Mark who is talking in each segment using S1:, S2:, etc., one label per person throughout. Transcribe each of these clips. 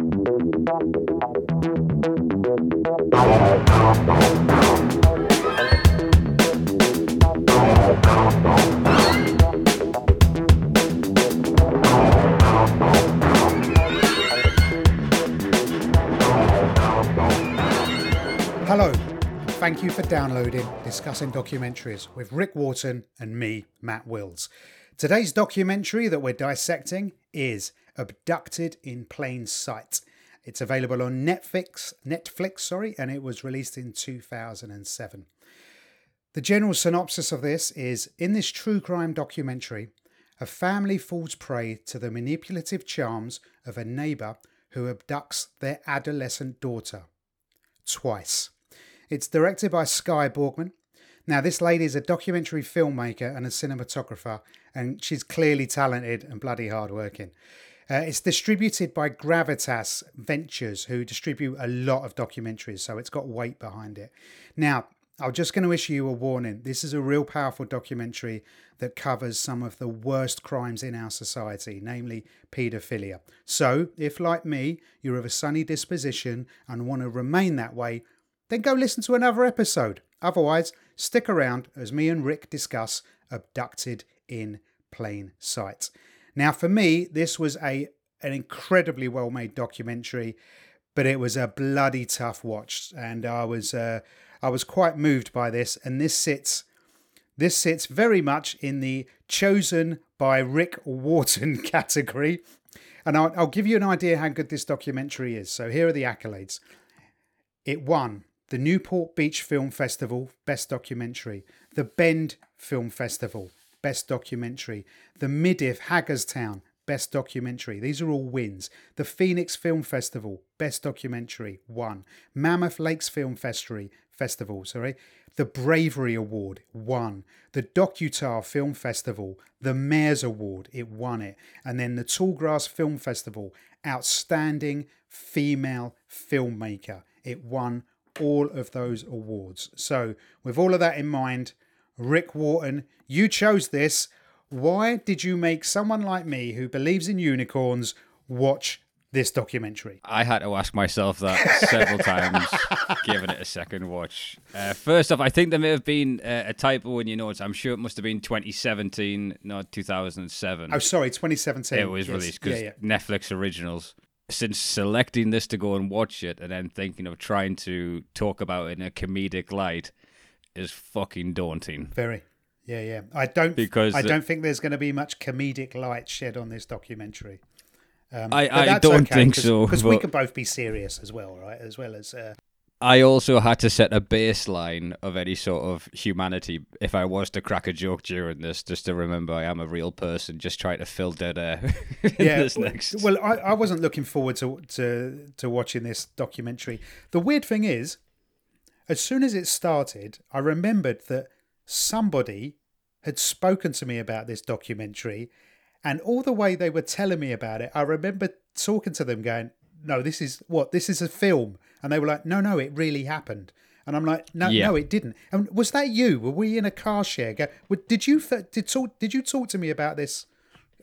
S1: Hello, thank you for downloading Discussing Documentaries with Rick Wharton and me, Matt Wills. Today's documentary that we're dissecting is Abducted in Plain Sight. It's available on Netflix, Netflix, sorry, and it was released in 2007. The general synopsis of this is in this true crime documentary, a family falls prey to the manipulative charms of a neighbor who abducts their adolescent daughter twice. It's directed by Skye Borgman. Now, this lady is a documentary filmmaker and a cinematographer, and she's clearly talented and bloody hardworking. Uh, it's distributed by Gravitas Ventures, who distribute a lot of documentaries, so it's got weight behind it. Now, I'm just going to issue you a warning. This is a real powerful documentary that covers some of the worst crimes in our society, namely paedophilia. So, if like me, you're of a sunny disposition and want to remain that way, then go listen to another episode. Otherwise, stick around as me and Rick discuss Abducted in Plain Sight. Now, for me, this was a an incredibly well made documentary, but it was a bloody tough watch, and I was uh, I was quite moved by this. And this sits this sits very much in the chosen by Rick Wharton category. And I'll, I'll give you an idea how good this documentary is. So here are the accolades. It won the Newport Beach Film Festival Best Documentary, the Bend Film Festival Best Documentary, the Midiff Hagerstown Best Documentary. These are all wins. The Phoenix Film Festival Best Documentary one. Mammoth Lakes Film Festival Festival, sorry. The Bravery Award won. The DocUtah Film Festival, the Mayor's Award, it won it. And then the Tallgrass Film Festival, Outstanding Female Filmmaker. It won all of those awards. So, with all of that in mind, Rick Wharton, you chose this. Why did you make someone like me who believes in unicorns watch this documentary?
S2: I had to ask myself that several times, giving it a second watch. Uh, first off, I think there may have been uh, a typo in your notes. I'm sure it must have been 2017, not 2007.
S1: Oh, sorry, 2017.
S2: It was
S1: Yes.
S2: released because
S1: Yeah, yeah.
S2: Netflix originals. Since selecting this to go and watch it, and then thinking of trying to talk about it in a comedic light, is fucking daunting.
S1: Very. Yeah, yeah. I don't
S2: Because
S1: I
S2: the-
S1: don't think there's going to be much comedic light shed on this documentary. Um,
S2: I- I don't
S1: okay,
S2: think
S1: cause,
S2: so,
S1: because we can both be serious as well, right? As well as uh,
S2: I also had to set a baseline of any sort of humanity if I was to crack a joke during this, just to remember I am a real person, just trying to fill dead air
S1: yeah.
S2: this
S1: w-
S2: next.
S1: Well, I, I wasn't looking forward to to to watching this documentary. The weird thing is, as soon as it started, I remembered that somebody had spoken to me about this documentary, and all the way they were telling me about it, I remember talking to them, going, "No, this is what this is a film," and they were like, "No, no, it really happened." And I'm like, no,
S2: Yeah.
S1: no, it didn't. And was that you? Were we in a car share? Go, did you did talk? Did you talk to me about this?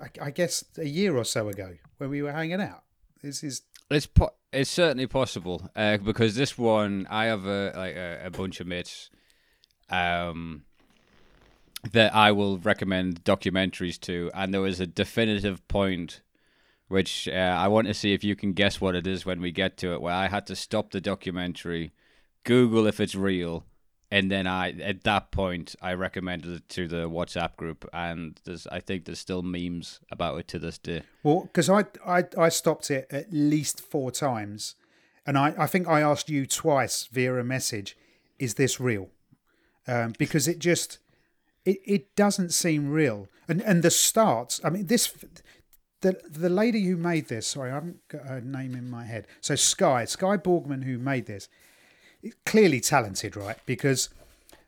S1: I, I guess a year or so ago when we were hanging out. This is
S2: It's po- it's certainly possible uh, because this one I have a like a, a bunch of mates um, that I will recommend documentaries to, and there was a definitive point which uh, I want to see if you can guess what it is when we get to it. Where I had to stop the documentary, Google if it's real, and then I at that point I recommended it to the WhatsApp group, and there's I think there's still memes about it to this day.
S1: well because I, I I stopped it at least four times, and I I think I asked you twice via a message, is this real? Um, because it just it, it doesn't seem real, and and the start. I mean this. The, the lady who made this, sorry, I haven't got her name in my head. So Skye, Skye Borgman, who made this, clearly talented, right? Because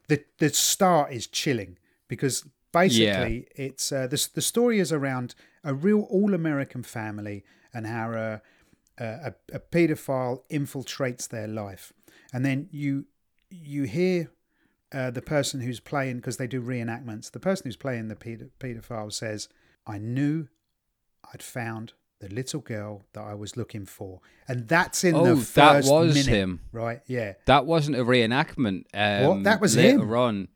S1: the the start is chilling because basically it's uh, the the story is around a real all American family and how a, a a paedophile infiltrates their life, and then you you hear. Uh, the person who's playing because they do reenactments the person who's playing the paedophile says i knew i'd found the little girl that I was looking for, and that's in
S2: Oh,
S1: the
S2: that
S1: first
S2: was
S1: minute,
S2: him.
S1: right? Yeah,
S2: That wasn't a reenactment. Um,
S1: What? That was
S2: later
S1: him?
S2: on.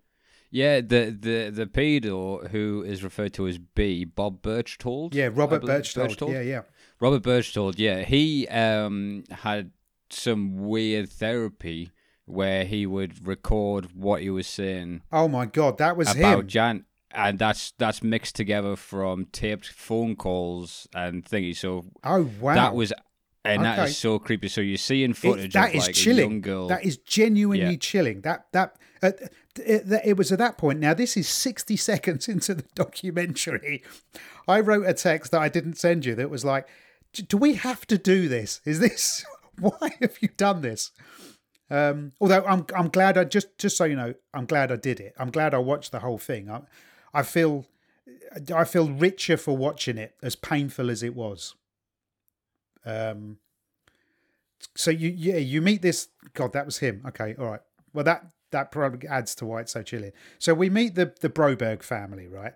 S2: Yeah, the the the pedo who is referred to as B, Bob Berchtold.
S1: yeah, Robert
S2: believe,
S1: Berchtold. Yeah, yeah,
S2: Robert Berchtold, yeah, he um, had some weird therapy where he would record what he was saying
S1: Oh my God, that was
S2: about
S1: him.
S2: Jan, and that's that's mixed together from taped phone calls and thingy. So
S1: Oh wow,
S2: that was, and that
S1: Okay.
S2: is so creepy. So you're seeing
S1: It-
S2: footage
S1: that
S2: of
S1: is
S2: like
S1: chilling.
S2: a young girl.
S1: That is genuinely
S2: Yeah.
S1: chilling. That that. Uh, it, it was at that point. Now this is sixty seconds into the documentary. I wrote a text that I didn't send you. That was like, "Do we have to do this? Is this why have you done this?" Um, although I'm I'm glad I just just so you know I'm glad I did it. I'm glad I watched the whole thing. I I feel I feel richer for watching it, as painful as it was. Um. So you yeah you meet this God that was him okay all right well that that probably adds to why it's so chilling. So we meet the the Broberg family right,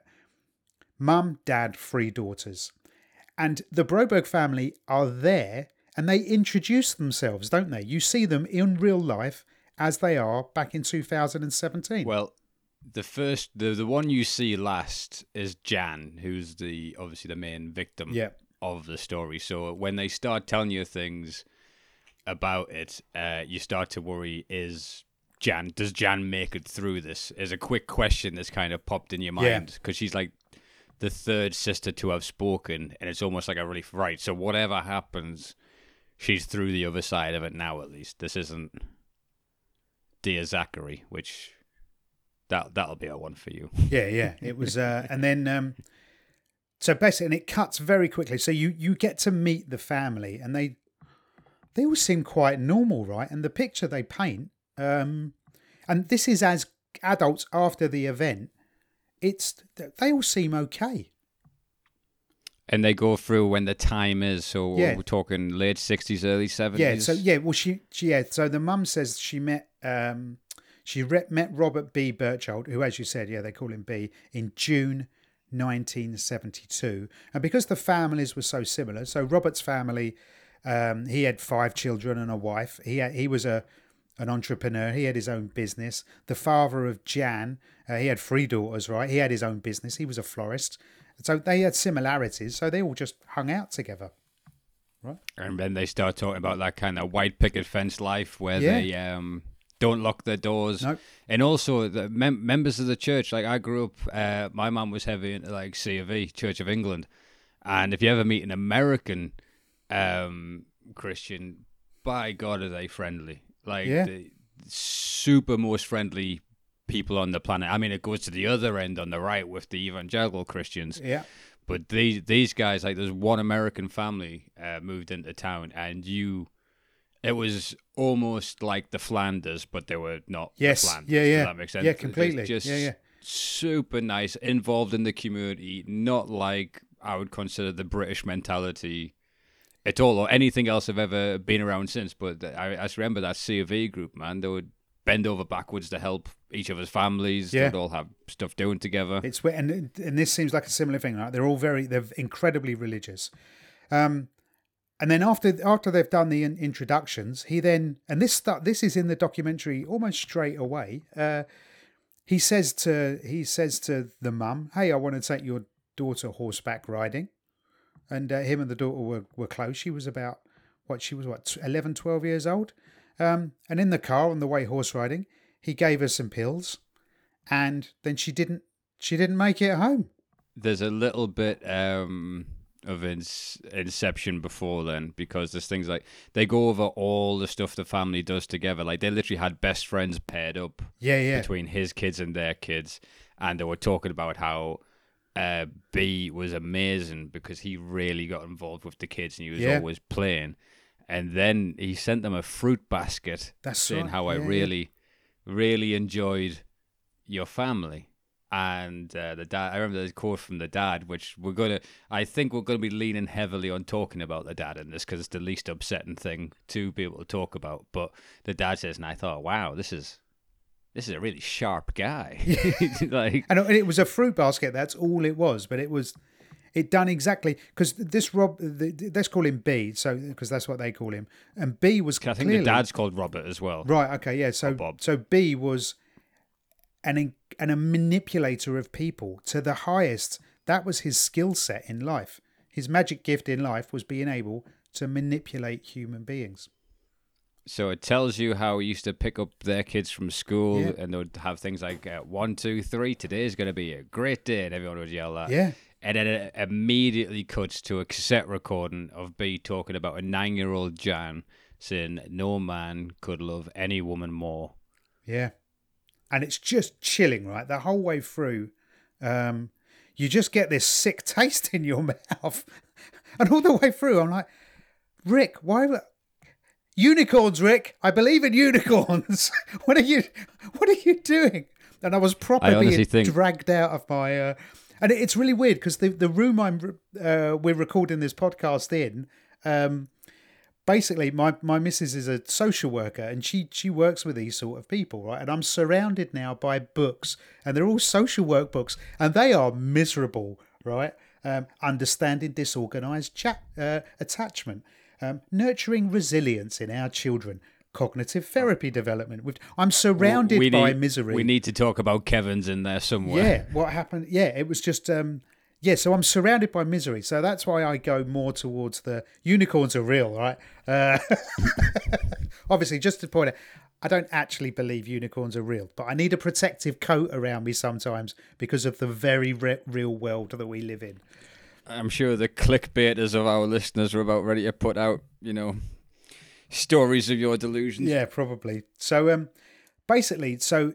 S1: mum dad three daughters, and the Broberg family are there and they introduce themselves don't they? You see them in real life as they are back in 2017.
S2: Well, the first, the the one you see last is Jan, who's the obviously the main victim
S1: yeah
S2: of the story. So when they start telling you things about it, uh, you start to worry: Is Jan? Does Jan make it through this? Is a quick question that's kind of popped in your mind because she's like the third sister to have spoken, and it's almost like a relief. Right. So whatever happens, she's through the other side of it now. At least this isn't dear Zachary, which that that'll be a one for you.
S1: yeah yeah it was uh and then um so basically and it cuts very quickly so you you get to meet the family and they they all seem quite normal right and the picture they paint um and this is as adults after the event it's they all seem okay
S2: And they go through when the time is. So
S1: Yeah.
S2: we're talking late sixties, early seventies.
S1: yeah so yeah well she, she yeah so the mum says she met um she re- met robert b. Berchtold who as you said yeah they call him b in june 1972 and because the families were so similar so robert's family um he had five children and a wife. He had, he was a an entrepreneur. He had his own business. The father of jan uh, he had three daughters right? He had his own business. He was a florist. So they had similarities. So they all just hung out together Right.
S2: And then they start talking about that kind of white picket fence life where
S1: Yeah.
S2: they um, don't lock their doors.
S1: Nope.
S2: And also the mem- members of the church. Like I grew up, uh, my mum was heavy into like C of E, Church of England. And if you ever meet an American um, Christian, by God, are they friendly? Like
S1: Yeah.
S2: the super most friendly people on the planet. I mean, it goes to the other end on the right with the evangelical Christians.
S1: yeah
S2: But these these guys, like, there's one American family uh, moved into town, and you, it was almost like the Flanders, but they were not.
S1: Yes.
S2: Flanders.
S1: Yeah, yeah.
S2: Does that make sense?
S1: Yeah, completely.
S2: Just
S1: Yeah, yeah.
S2: Super nice, involved in the community, not like I would consider the British mentality at all, or anything else I've ever been around since. But I, I just remember that C of E group, man. They would bend over backwards to help each other's families.
S1: Yeah.
S2: They'd all have stuff doing together.
S1: It's and and this seems like a similar thing, right? They're all very they're incredibly religious. Um, and then after after they've done the in- introductions, he then and this this is in the documentary almost straight away. Uh, he says to he says to the mum, "Hey, I want to take your daughter horseback riding," and uh, him and the daughter were were close. She was about what she was what 11, 12 years old. Um, and in the car on the way horse riding, he gave her some pills, and then she didn't she didn't make it home.
S2: there's a little bit um, of ins- inception before then because there's things like they go over all the stuff the family does together. Like they literally had best friends paired up
S1: Yeah, yeah,
S2: between his kids and their kids, and they were talking about how uh, B was amazing because he really got involved with the kids and he was
S1: Yeah.
S2: always playing. And then he sent them a fruit basket
S1: That's
S2: saying
S1: right.
S2: how I
S1: Yeah, yeah.
S2: really, really enjoyed your family. And uh, the dad, I remember the quote from the dad, which we're gonna, I think we're gonna be leaning heavily on talking about the dad in this because it's the least upsetting thing to be able to talk about. But the dad says, and I thought, wow, this is, this is a really sharp guy. like,
S1: and it was a fruit basket. That's all it was. But it was, it done exactly because this Rob, the, let's call him B, so because that's what they call him, and B was
S2: I think
S1: clearly,
S2: the dad's called Robert as well.
S1: right. Okay, yeah. So
S2: Bob.
S1: so B was an in- and a manipulator of people to the highest. That was his skill set in life. His magic gift in life was being able to manipulate human beings.
S2: So it tells you how he used to pick up their kids from school,
S1: Yeah.
S2: and they would have things like uh, one, two, three. Today's going to be a great day, and everyone would yell that.
S1: Yeah.
S2: And then it immediately cuts to a cassette recording of B talking about a nine-year-old Jan saying, "No man could love any woman more."
S1: Yeah. And it's just chilling, right? The whole way through, um, you just get this sick taste in your mouth. And all the way through, I'm like, Rick, why? Unicorns, Rick. I believe in unicorns. what are you? What are you doing? And I was
S2: I
S1: properly being
S2: think-
S1: dragged out of my. Uh, and it's really weird because the the room I'm uh, we're recording this podcast in. Um, basically my my missus is a social worker and she she works with these sort of people right and i'm surrounded now by books and they're all social work books and they are miserable right um, understanding disorganized chat uh, attachment um, nurturing resilience in our children cognitive therapy development i'm surrounded
S2: we
S1: by
S2: need,
S1: misery
S2: We need to talk about Kevin's in there somewhere.
S1: yeah, what happened? Yeah, it was just um yeah, so I'm surrounded by misery. So that's why I go more towards the unicorns are real, right? Uh, obviously, just to point out, I don't actually believe unicorns are real, but I need a protective coat around me sometimes because of the very re- real world that we live in.
S2: I'm sure the clickbaiters of our listeners are about ready to put out, you know, stories of your delusions.
S1: Yeah, probably. So um basically, so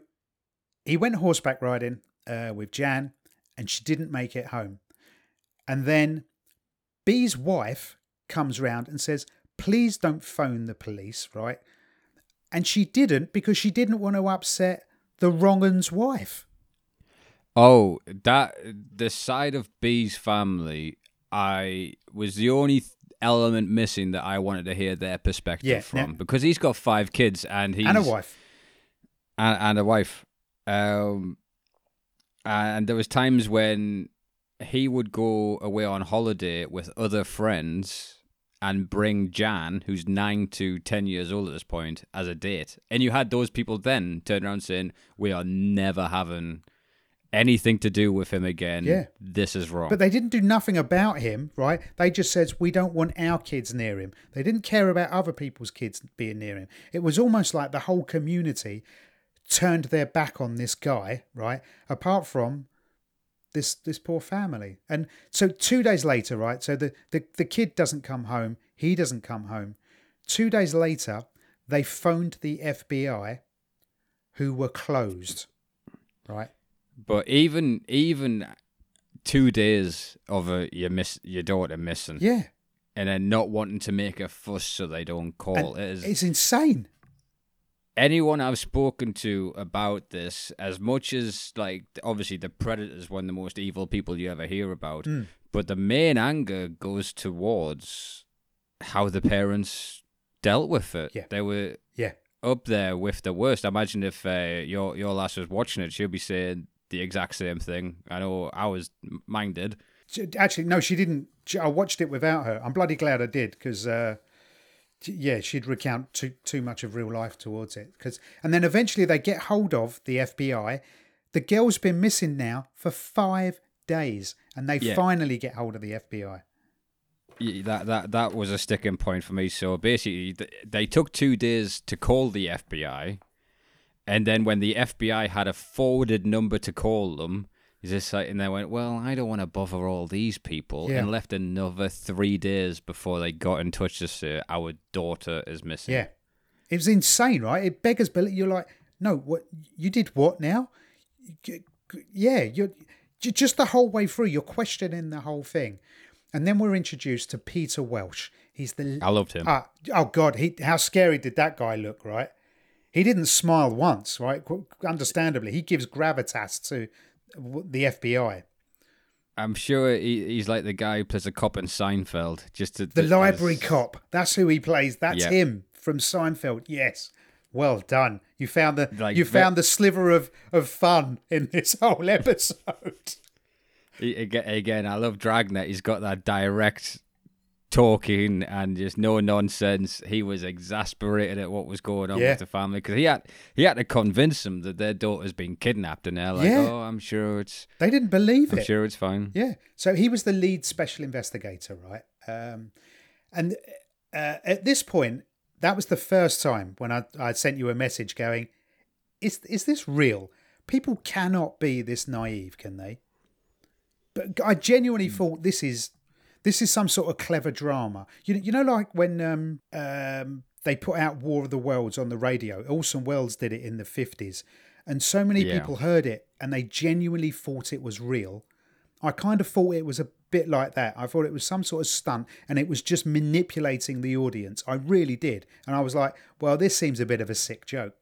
S1: he went horseback riding uh, with Jan and she didn't make it home. And then B's wife comes round and says, please don't phone the police, right? And she didn't because she didn't want to upset the wrong un's wife.
S2: Oh, that the side of B's family, I was the only th- element missing that I wanted to hear their perspective
S1: Yeah,
S2: from because he's got five kids and he's
S1: and a wife.
S2: and, and a wife. Um, and there was times when he would go away on holiday with other friends and bring Jan, who's nine to ten years old at this point, as a date. And you had those people then turn around saying, "We are never having anything to do with him again.
S1: Yeah.
S2: this is wrong."
S1: But they didn't do nothing about him, right? They just said, we don't want our kids near him. They didn't care about other people's kids being near him. It was almost like the whole community turned their back on this guy, right? Apart from this this poor family. And so two days later, right? So the, the, the kid doesn't come home. He doesn't come home. Two days later, they phoned the FBI who were closed, right?
S2: But even even two days of a your miss your daughter missing,
S1: Yeah.
S2: and then not wanting to make a fuss so they don't call.
S1: And
S2: It is
S1: it's insane.
S2: Anyone I've spoken to about this, as much as like obviously the Predator's one of the most evil people you ever hear about,
S1: Hmm.
S2: but the main anger goes towards how the parents dealt with it.
S1: Yeah.
S2: They were
S1: Yeah.
S2: up there with the worst. I imagine if uh, your your lass was watching it, she'll be saying the exact same thing. I know I was minded.
S1: Actually, no, she didn't. I watched it without her. I'm bloody glad I did because, uh, yeah, she'd recount too too much of real life towards it. Because, and then eventually they get hold of the FBI. The girl's been missing now for five days, and they
S2: Yeah.
S1: finally get hold of the FBI.
S2: Y- That that that was a sticking point for me. So basically, they took two days to call the FBI, and then when the FBI had a forwarded number to call them, is this like, and they went, "Well, I don't want to bother all these people,"
S1: Yeah.
S2: and left another three days before they got in touch to say our daughter is missing.
S1: Yeah, it was insane, right? It beggars belief. You're like, no, what you did? What now? Yeah, you're just the whole way through. You're questioning the whole thing, and then we're introduced to Peter Welch. He's the
S2: I loved him.
S1: Ah, oh God, he how scary did that guy look, right? He didn't smile once, right? Understandably, he gives gravitas to the FBI.
S2: I'm sure he, he's like the guy who plays a cop in Seinfeld. Just to,
S1: The library cop. That's who he plays. That's
S2: Yeah.
S1: him from Seinfeld. Yes. Well done. You found the
S2: Like
S1: you found the sliver of, of fun in this whole episode.
S2: he, again, I love Dragnet. He's got that direct talking and just no nonsense. He was exasperated at what was going on
S1: Yeah.
S2: with the family because he had he had to convince them that their daughter's been kidnapped, and they're like,
S1: Yeah.
S2: "Oh, I'm sure it's
S1: They didn't believe it.
S2: I'm sure it's fine."
S1: Yeah. So he was the lead special investigator, right? Um, and uh, at this point, that was the first time when I I sent you a message going, "Is is this real? People cannot be this naive, can they?" But I genuinely thought this is this is some sort of clever drama. You you know, like when um, um, they put out War of the Worlds on the radio. Orson Welles did it in the fifties, and so many
S2: Yeah.
S1: people heard it and they genuinely thought it was real. I kind of thought it was a bit like that. I thought it was some sort of stunt and it was just manipulating the audience. I really did. And I was like, well, this seems a bit of a sick joke.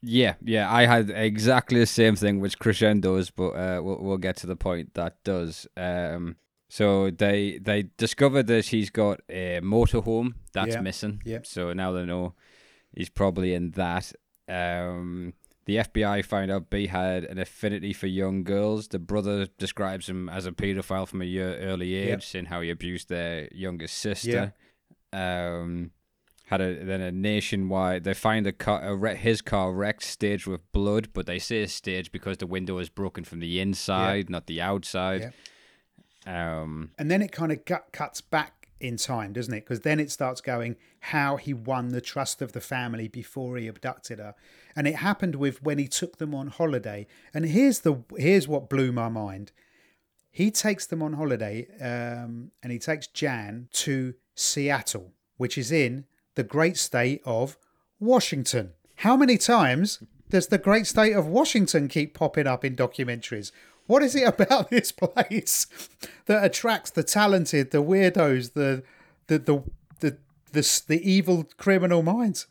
S2: Yeah, yeah, I had exactly the same thing, which crescendos, but uh, we'll we'll get to the point that does. Um, so they they discovered that he's got a motorhome that's
S1: Yeah,
S2: missing.
S1: yeah.
S2: So now they know he's probably in that. Um, the FBI found out B had an affinity for young girls. The brother describes him as a paedophile from a year early age,
S1: Yep.
S2: saying how he abused their youngest sister. Um, had a then a nationwide. They find a car, a wreck, his car wrecked, staged with blood, but they say staged because the window is broken from the inside, not the outside. Um,
S1: And then it kind of cuts back in time, doesn't it? Because then it starts going how he won the trust of the family before he abducted her, and it happened with when he took them on holiday. And here's the here's what blew my mind. He takes them on holiday, um, and he takes Jan to Seattle, which is in the great state of Washington. How many times does the great state of Washington keep popping up in documentaries? What is it about this place that attracts the talented, the weirdos, the the the the the, the evil criminal minds?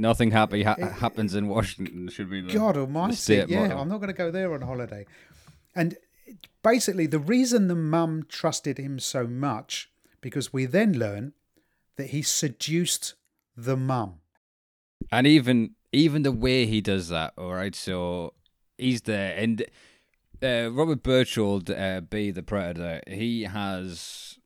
S2: nothing happy ha- happens in Washington. Should be the,
S1: God almighty. Yeah,
S2: motto.
S1: I'm not going to go there on holiday. And basically, the reason the mum trusted him so much, because we then learn that he seduced the mum.
S2: and even even the way he does that all right so he's there and uh, robert Berchtold, uh, b the predator. He has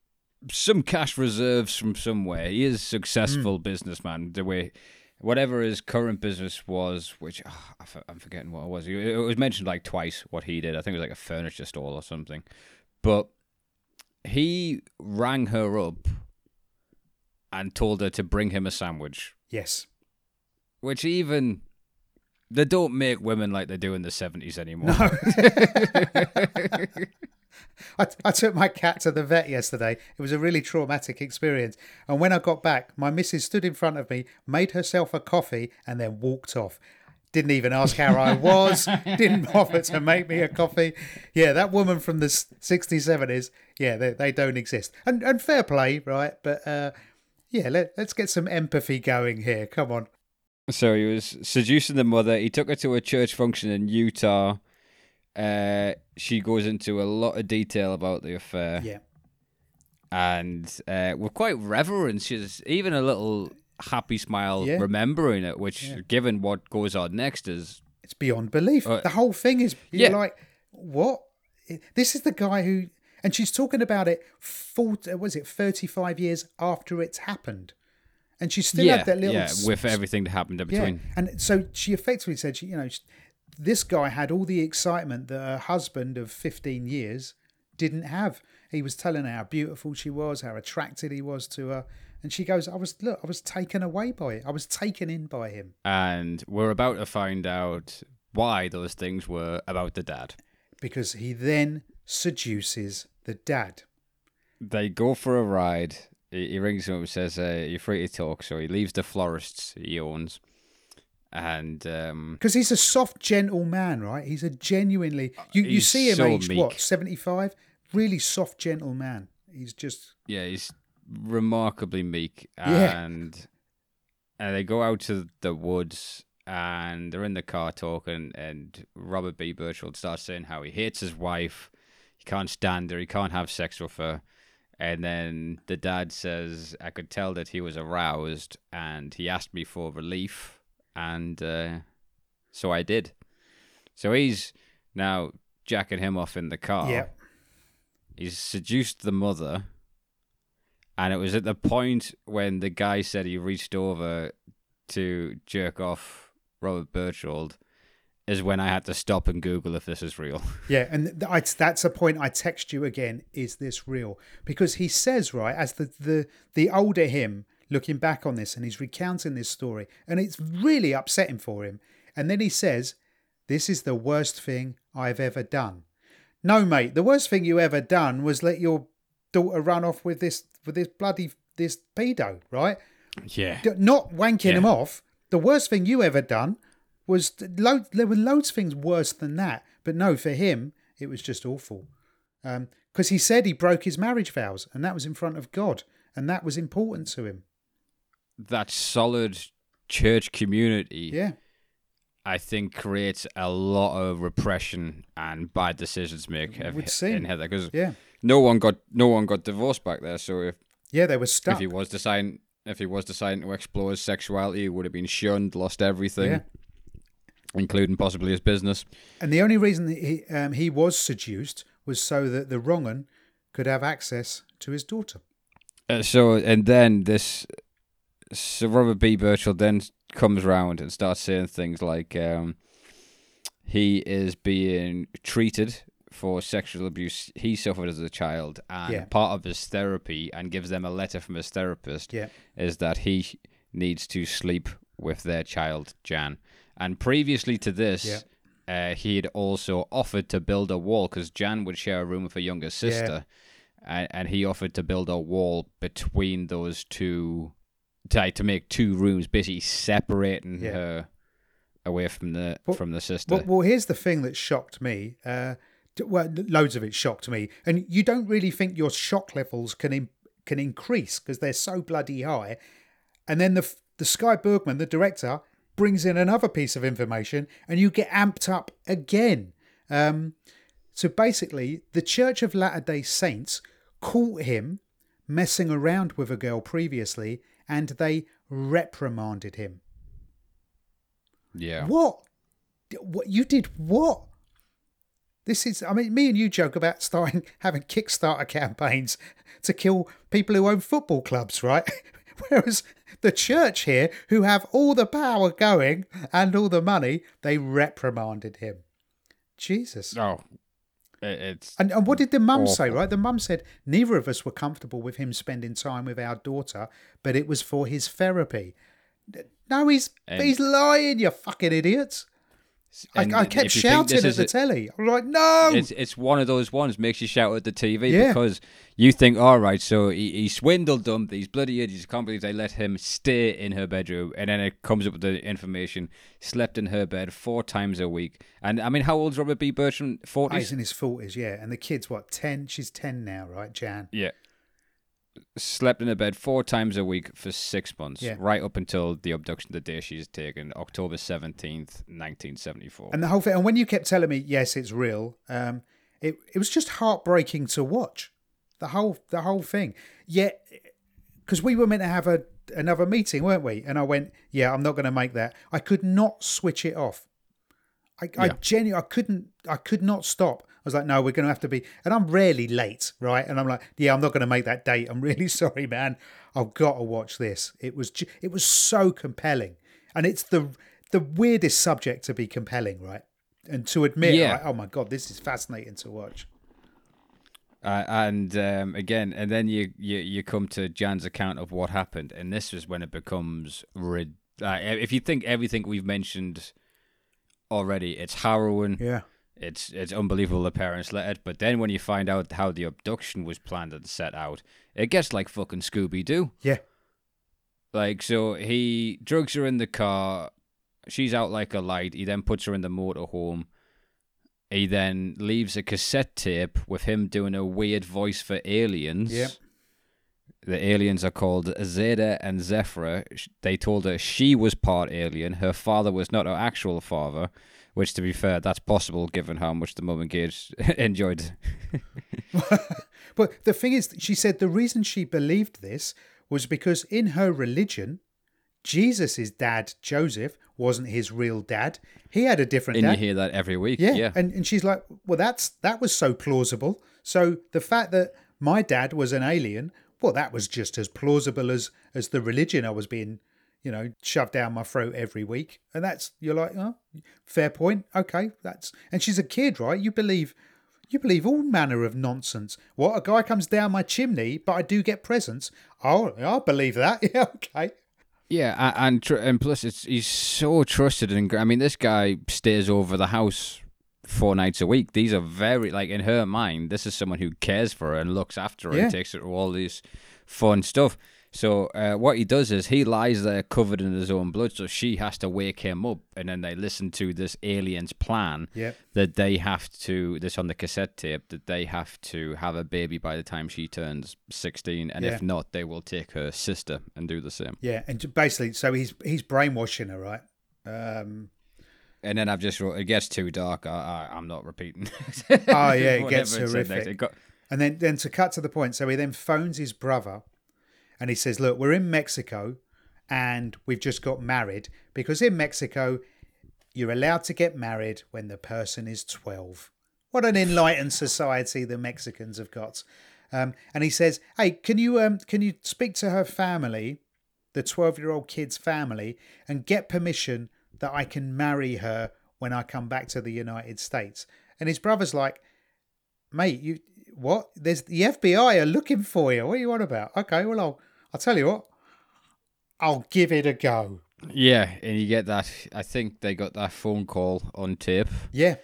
S2: some cash reserves from somewhere. He is a successful businessman. The way whatever his current business was which ah, I f- i'm forgetting what it was. It was mentioned like twice what he did. I think it was like a furniture store or something. But he rang her up and told her to bring him a sandwich.
S1: Yes.
S2: which even they don't make women like they do in the seventies anymore.
S1: I, I took my cat to the vet yesterday. It was a really traumatic experience. And when I got back, my missus stood in front of me, made herself a coffee, and then walked off. Didn't even ask how I was, didn't offer to make me a coffee. Yeah, that woman from the s- 60s, 70s, yeah, they, they don't exist. And, and fair play, right? But uh, yeah, let, let's get some empathy going here. Come on.
S2: So he was seducing the mother. He took her to a church function in Utah. Uh, she goes into a lot of detail about the affair,
S1: Yeah.
S2: and uh, with quite reverence. She's even a little happy smile
S1: Yeah.
S2: remembering it, which,
S1: Yeah.
S2: given what goes on next, is
S1: It's beyond belief.
S2: Uh,
S1: the whole thing is you're
S2: yeah.
S1: like, what? This is the guy who, and she's talking about it. 40, was it thirty five years after it's happened, and she still
S2: yeah,
S1: had that little
S2: yeah, with everything that happened in
S1: yeah.
S2: between.
S1: And so she effectively said, she, you know, this guy had all the excitement that her husband of fifteen years didn't have. He was telling her how beautiful she was, how attracted he was to her, and she goes, "I was look, I was taken away by it. I was taken in by him."
S2: and we're about to find out why those things were about the dad.
S1: because he then seduces the dad.
S2: They go for a ride. He, he rings him up and says, uh, "You're free to talk." So he leaves the florists he owns, and um,
S1: Because he's a soft, gentle man, right? He's a genuinely you, you see him
S2: so
S1: aged what seventy five, really soft, gentle man. He's just
S2: yeah, he's remarkably meek.
S1: Yeah.
S2: And and they go out to the woods and they're in the car talking. And Robert B. Berchtold starts saying how he hates his wife. He can't stand her. He can't have sex with her. And then the dad says, I could tell that he was aroused and he asked me for relief. And uh, so I did. So he's now jacking him off in the car.
S1: yeah,
S2: He's seduced the mother, and it was at the point when the guy said he reached over to jerk off Robert Berchtold, is when I had to stop and Google if this is real.
S1: Yeah, and I, that's a point I text you again. Is this real? Because he says right as the the the older him looking back on this, and he's recounting this story, and it's really upsetting for him. And then he says, "This is the worst thing I've ever done." No, mate, the worst thing you ever done was let your daughter run off with this with this bloody this pedo, right?
S2: Yeah.
S1: Not wanking
S2: Yeah.
S1: him off. The worst thing you ever done was load. There were loads of things worse than that, but no, for him it was just awful. Um, because he said he broke his marriage vows, and that was in front of God, and that was important to him.
S2: That solid church community,
S1: Yeah,
S2: I think, creates a lot of repression and bad decisions make
S1: would seem.
S2: in Heather because
S1: yeah,
S2: no one got no one got divorced back there. So if
S1: yeah. They were stuck.
S2: if he was deciding if he was deciding to explore his sexuality, he would have been shunned, lost everything,
S1: Yeah.
S2: Including possibly his business.
S1: And the only reason that he um, he was seduced was so that the wrong un could have access to his daughter.
S2: Uh, so and then this, so Robert B. Birchall then comes round and starts saying things like, um, he is being treated for sexual abuse he suffered as a child, and
S1: Yeah.
S2: part of his therapy, and gives them a letter from his therapist,
S1: Yeah.
S2: is that he needs to sleep with their child Jan. And previously to this.
S1: Yeah.
S2: Uh, he had also offered to build a wall because Jan would share a room with her younger sister, and, and he offered to build a wall between those two to, to make two rooms basically separating
S1: Yeah.
S2: her away from the
S1: Well-
S2: from the sister
S1: Well, well, here's the thing that shocked me. Uh, well, loads of it shocked me, and you don't really think your shock levels can in, can increase because they're so bloody high. And then the the Skye Bergman, the director, brings in another piece of information, and you get amped up again. Um, so basically, the Church of Latter Day Saints caught him messing around with a girl previously, and they reprimanded him.
S2: yeah
S1: What? What you did? What? This is. I mean, me and you joke about starting having Kickstarter campaigns to kill people who own football clubs, right? Whereas the church here, who have all the power going and all the money, they reprimanded him. Jesus.
S2: oh it's
S1: And, and what did the mum say, right? The mum said neither of us were comfortable with him spending time with our daughter, but it was for his therapy. No, he's
S2: And-
S1: he's lying, you fucking idiots. I, I kept shouting at the
S2: a-
S1: telly. I'm like, no.
S2: it's it's one of those ones makes you shout at the TV
S1: Yeah.
S2: because you think, all right, so he, he swindled them, these bloody idiots. I can't believe they let him stay in her bedroom, and then it comes up with the information: slept in her bed four times a week. And I mean, how old's Robert B. Bertrand?
S1: Oh,
S2: Forties.
S1: Ah, he's in his forties, yeah. And the kid's what ten? She's ten now, right, Jan?
S2: Yeah. Slept in a bed four times a week for six months,
S1: Yeah.
S2: right up until the abduction, the day she's taken, October 17th, 1974.
S1: And the whole thing. And when you kept telling me, yes, it's real, um, it it was just heartbreaking to watch. The whole the whole thing. Yet, because we were meant to have a another meeting, weren't we? And I went, yeah, I'm not going to make that. I could not switch it off. I, I genuinely, I couldn't, I could not stop. I was like, no, we're going to have to be, and I'm rarely late, right? And I'm like, yeah, I'm not going to make that date. I'm really sorry, man. I've got to watch this. It was, ju- it was so compelling, and it's the the weirdest subject to be compelling, right? And to admit,
S2: Yeah.
S1: like, oh my god, this is fascinating to watch.
S2: Uh, and um, again, and then you, you you come to Jan's account of what happened, and this is when it becomes rid- uh, if you think everything we've mentioned already, it's harrowing,
S1: Yeah,
S2: it's it's unbelievable the parents let it, but then when you find out how the abduction was planned and set out, it gets like fucking Scooby Doo.
S1: yeah,
S2: Like so, he drugs her in the car. She's out like a light. He then puts her in the motorhome. He then leaves a cassette tape with him doing a weird voice for aliens.
S1: Yep.
S2: The aliens are called Zeta and Zethra. They told her she was part alien. Her father was not her actual father, which, to be fair, that's possible given how much the mum and Gage enjoyed.
S1: But the thing is, she said the reason she believed this was because in her religion, Jesus' dad, Joseph, wasn't his real dad. He had a different
S2: And you hear that every week.
S1: yeah.
S2: yeah.
S1: And, and she's like, well, that's that was so plausible. So the fact that my dad was an alien, well, that was just as plausible as as the religion I was being, you know, shoved down my throat every week. And that's you're like, oh, fair point. Okay, that's and she's a kid, right? You believe you believe all manner of nonsense. What a guy comes down my chimney, but I do get presents. Oh, I believe that. Yeah, okay.
S2: Yeah, and tr- and plus, it's he's so trusted and gr- I mean, this guy stays over the house four nights a week. These are very like in her mind, this is someone who cares for her and looks after her
S1: Yeah.
S2: and takes her to all these fun stuff. So uh, what he does is he lies there covered in his own blood, so she has to wake him up, and then they listen to this alien's plan
S1: Yep.
S2: that they have to this on the cassette tape that they have to have a baby by the time she turns sixteen, and
S1: Yeah.
S2: if not, they will take her sister and do the same.
S1: Yeah, and basically, so he's he's brainwashing her, right? Um,
S2: And then I've just wrote, it gets too dark. I, I, I'm not repeating.
S1: Oh, yeah, it gets horrific.
S2: It got,
S1: and then then to cut to the point, so he then phones his brother, and he says, "Look, we're in Mexico, and we've just got married because in Mexico, you're allowed to get married when the person is 12. What an enlightened society the Mexicans have got." Um, and he says, "Hey, can you um can you speak to her family, the 12 year old kid's family, and get permission that I can marry her when I come back to the United States?" And his brother's like, "Mate, you what? There's the FBI are looking for you. What are you on about?" Okay, well I'll I'll tell you what. I'll give it a go.
S2: yeah, and you get that. I think they got that phone call on tape,
S1: Yeah,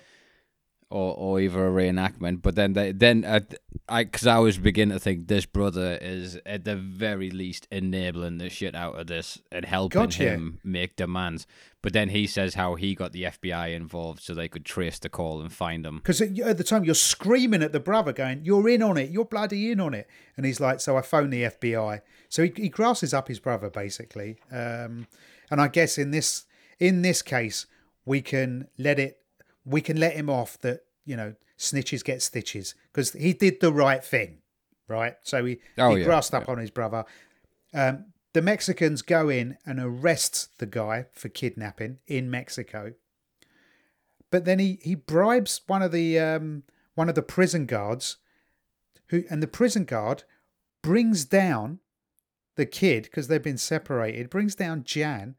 S2: or or either a reenactment. But then they then uh, I because I was beginning to think this brother is at the very least enabling the shit out of this and helping
S1: Gotcha.
S2: him make demands. But then he says how he got the FBI involved so they could trace the call and find him.
S1: because at, at the time you're screaming at the brother, going, "You're in on it. You're bloody in on it." And he's like, "So I phoned the FBI." So he, he grasses up his brother basically, um, and I guess in this in this case we can let it we can let him off that you know snitches get stitches because he did the right thing, right? So he
S2: Oh,
S1: he
S2: yeah,
S1: grasped up on his brother. Um, the Mexicans go in and arrest the guy for kidnapping in Mexico but then he he bribes one of the um one of the prison guards who and the prison guard brings down the kid because they've been separated brings down jan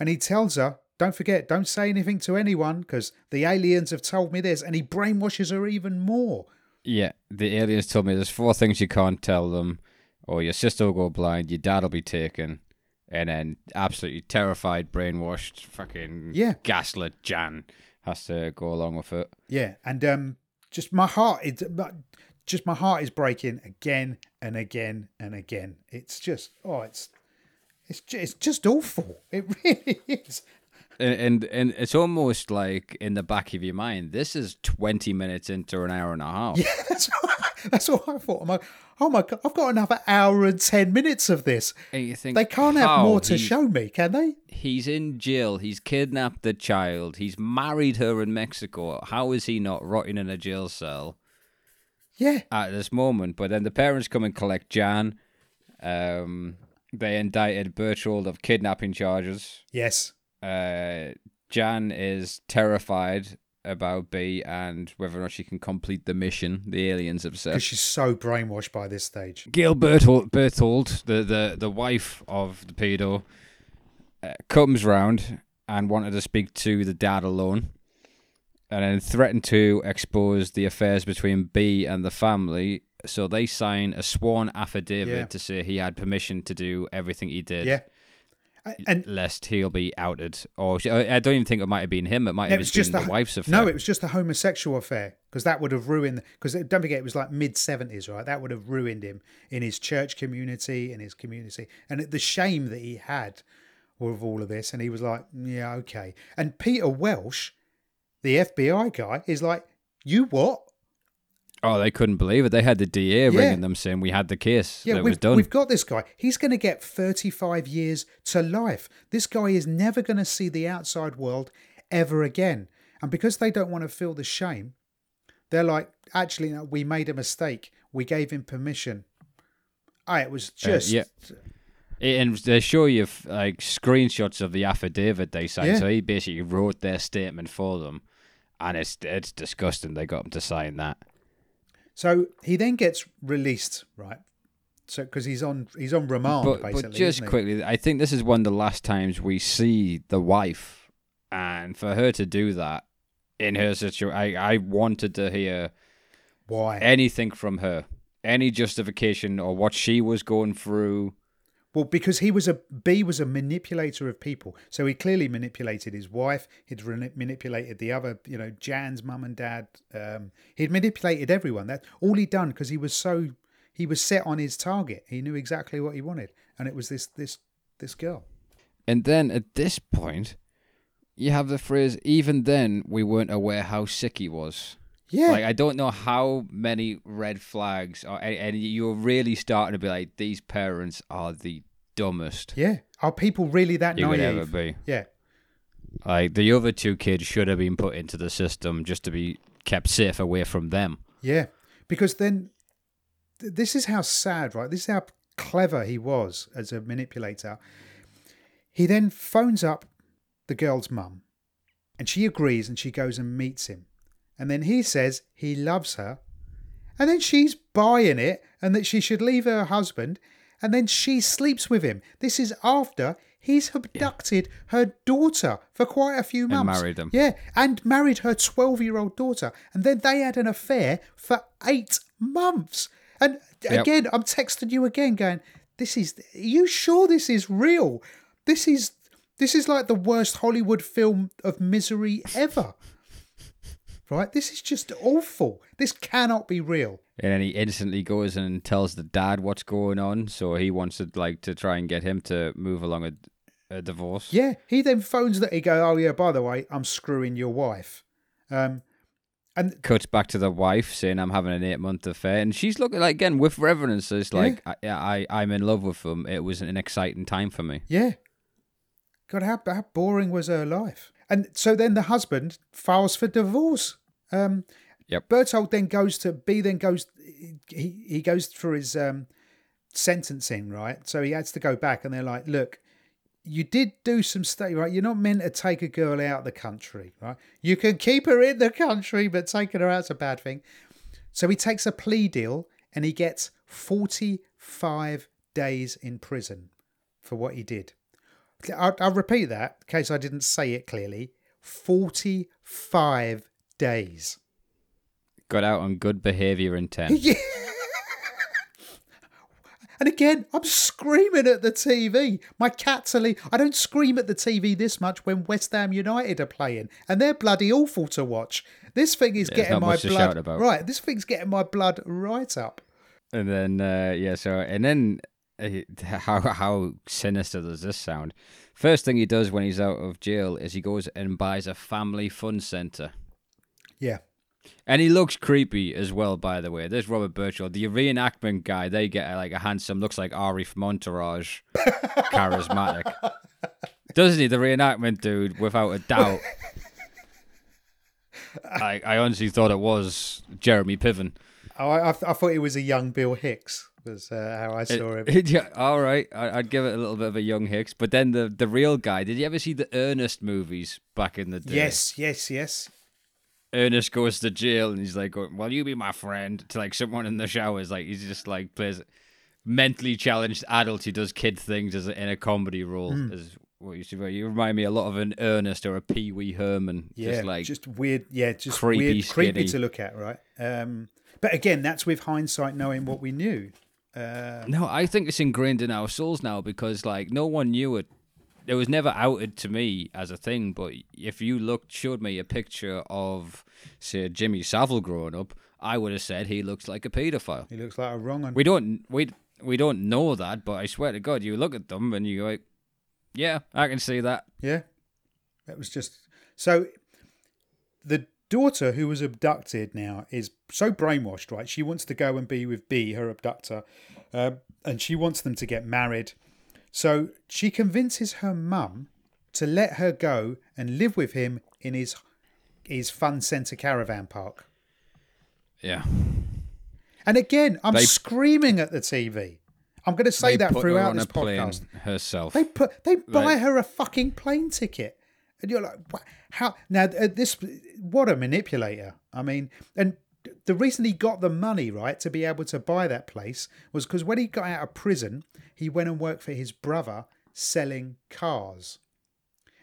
S1: and he tells her don't forget don't say anything to anyone because the aliens have told me this and he brainwashes her even more
S2: Yeah, the aliens told me there's four things you can't tell them, or your sister will go blind, your dad will be taken, and then absolutely terrified, brainwashed, fucking
S1: Yeah.
S2: gaslit Jan has to go along with it.
S1: yeah and um just my heart is just my heart is breaking again and again and again it's just oh it's it's just, it's just awful it really is
S2: And, and and it's almost like in the back of your mind, this is twenty minutes into an hour and a half.
S1: Yeah, that's what, that's what I thought. I'm like, oh my god, I've got another hour and ten minutes of this.
S2: And you think
S1: They can't have more to show me, can they?
S2: He's in jail. He's kidnapped the child. He's married her in Mexico. How is he not rotting in a jail cell?
S1: Yeah,
S2: at this moment. But then the parents come and collect Jan. Um, they indicted Berchtold of kidnapping charges.
S1: yes,
S2: Uh, Jan is terrified about B and whether or not she can complete the mission. The aliens have said.
S1: because she's so brainwashed by this stage.
S2: Gail Berchtold, Berchtold the, the, the wife of the pedo, uh, comes round and wanted to speak to the dad alone, and then threatened to expose the affairs between B and the family. So they sign a sworn affidavit
S1: Yeah.
S2: to say he had permission to do everything he did.
S1: Yeah, and
S2: Lest he'll be outed, or I I don't even think it might have been him. It might
S1: it
S2: have
S1: was
S2: been
S1: just
S2: the wife's affair.
S1: No, it was just a homosexual affair because that would have ruined. Because don't forget, it was like mid seventies, right? That would have ruined him in his church community, in his community, and the shame that he had with all of this. And he was like, "Yeah, okay." And Peter Welch, the FBI guy, is like, "You what?"
S2: oh, they couldn't believe it. They had the DA
S1: Yeah.
S2: ringing them saying we had the case.
S1: Yeah,
S2: that
S1: we've,
S2: was done.
S1: we've got this guy. He's going to get 35 years to life. This guy is never going to see the outside world ever again. And because they don't want to feel the shame, they're like, actually, no, we made a mistake. We gave him permission. Ah, it was
S2: Uh,
S1: just.
S2: yeah. And they show you like screenshots of the affidavit they signed.
S1: Yeah.
S2: So he basically wrote their statement for them, and it's it's disgusting. They got him to sign that.
S1: So he then gets released, right? So because he's on he's on remand
S2: But,
S1: basically.
S2: but just quickly, I think this is one of the last times we see the wife, and for her to do that in her situation, I, I wanted to hear
S1: why?
S2: anything from her, any justification or what she was going through.
S1: Well, because he was a B was a manipulator of people, so he clearly manipulated his wife. He'd re- manipulated the other, you know, Jan's mum and dad. Um, he'd manipulated everyone. That all he'd done because he was so he was set on his target. He knew exactly what he wanted, and it was this this this girl.
S2: And then at this point, you have the phrase, even then, we weren't aware how sick he was.
S1: Yeah,
S2: Like, I don't know how many red flags, are, and, and you're really starting to be like, these parents are the dumbest
S1: yeah. Are people really that
S2: you could ever
S1: naive?
S2: be.
S1: Yeah,
S2: Like, the other two kids should have been put into the system just to be kept safe away from them.
S1: yeah. Because then th- this is how sad, right? This is how clever he was as a manipulator. He then phones up the girl's mum and she agrees and she goes and meets him. And then he says he loves her. And then she's buying it and that she should leave her husband. And then she sleeps with him. This is after he's abducted her daughter for quite a few
S2: And
S1: months.
S2: married them.
S1: Yeah, and married her 12 year old daughter. And then they had an affair for eight months. And
S2: Yep.
S1: again, I'm texting you again going, this is, are you sure this is real? This is, this is like the worst Hollywood film of misery ever. Right? This is just awful. This cannot be real.
S2: And then he instantly goes and tells the dad what's going on. So he wants to, like, to try and get him to move along a, a divorce.
S1: Yeah, he then phones that he go, oh yeah, by the way, I'm screwing your wife. Um, and
S2: cuts back to the wife saying I'm having an eight month affair, and she's looking like again with reverence. It's like I, yeah, I I'm in love with him. It was an exciting time for me.
S1: Yeah. God, how, how boring was her life? And so then the husband files for divorce. Um,
S2: Yep.
S1: Berchtold then goes to B. Then goes he he goes for his um, sentencing, right? So he has to go back, and they're like, "Look, you did do some stuff, right? You're not meant to take a girl out of the country, right? You can keep her in the country, but taking her out's a bad thing." So he takes a plea deal, and he gets 45 days in prison for what he did. I'll, I'll repeat that in case I didn't say it clearly. 45 days.
S2: Got out on good behavior in ten.
S1: Yeah. And again, I'm screaming at the TV. My cat's a I don't scream at the TV this much when West Ham United are playing, and they're bloody awful to watch. This thing is
S2: There's
S1: getting my blood
S2: about.
S1: right. This thing's getting my blood right up.
S2: and then uh, yeah, so and then how how sinister does this sound? First thing he does when he's out of jail is he goes and buys a family fun center.
S1: Yeah,
S2: And he looks creepy as well, by the way. There's Robert Berchtold, the reenactment guy. They get uh, like a handsome, looks like Ari from Entourage, charismatic, doesn't he? The reenactment dude, without a doubt. I I honestly thought it was Jeremy Piven.
S1: oh, I, I, I thought it was a young Bill Hicks. Was uh, how I saw him.
S2: yeah, all right, I, I'd give it a little bit of a young Hicks, but then the the real guy. Did you ever see the Ernest movies back in the day?
S1: Yes, yes, yes.
S2: Ernest goes to jail and he's like, "Well, you be my friend." To like someone in the showers, like he's just like plays mentally challenged adult who does kid things as a, in a comedy role.
S1: Hmm.
S2: As what you see, you remind me a lot of an Ernest or a Pee Wee Herman.
S1: Yeah,
S2: just like
S1: just weird. Yeah, just
S2: creepy,
S1: weird, creepy to look at, right? Um, but again, that's with hindsight, knowing what we knew. Uh,
S2: no, I think it's ingrained in our souls now because like no one knew it. It was never outed to me as a thing, but if you looked, showed me a picture of, say, Jimmy Savile growing up, I would have said he looks like a paedophile.
S1: he looks like a wrong one.
S2: We don't we we don't know that, but I swear to God, you look at them and you go, like, yeah, I can see that.
S1: Yeah, that was just so. The daughter who was abducted now is so brainwashed, right? She wants to go and be with B, her abductor, uh, and she wants them to get married. So she convinces her mum to let her go and live with him in his his fun centre caravan park.
S2: Yeah,
S1: And again, I'm
S2: They-
S1: screaming at the TV. I'm going to say that throughout this podcast.
S2: herself.
S1: They put they buy her a fucking plane ticket, and you're like, how? Now uh, this, what a manipulator! I mean, and the reason he got the money right to be able to buy that place was because when he got out of prison, he went and worked for his brother selling cars,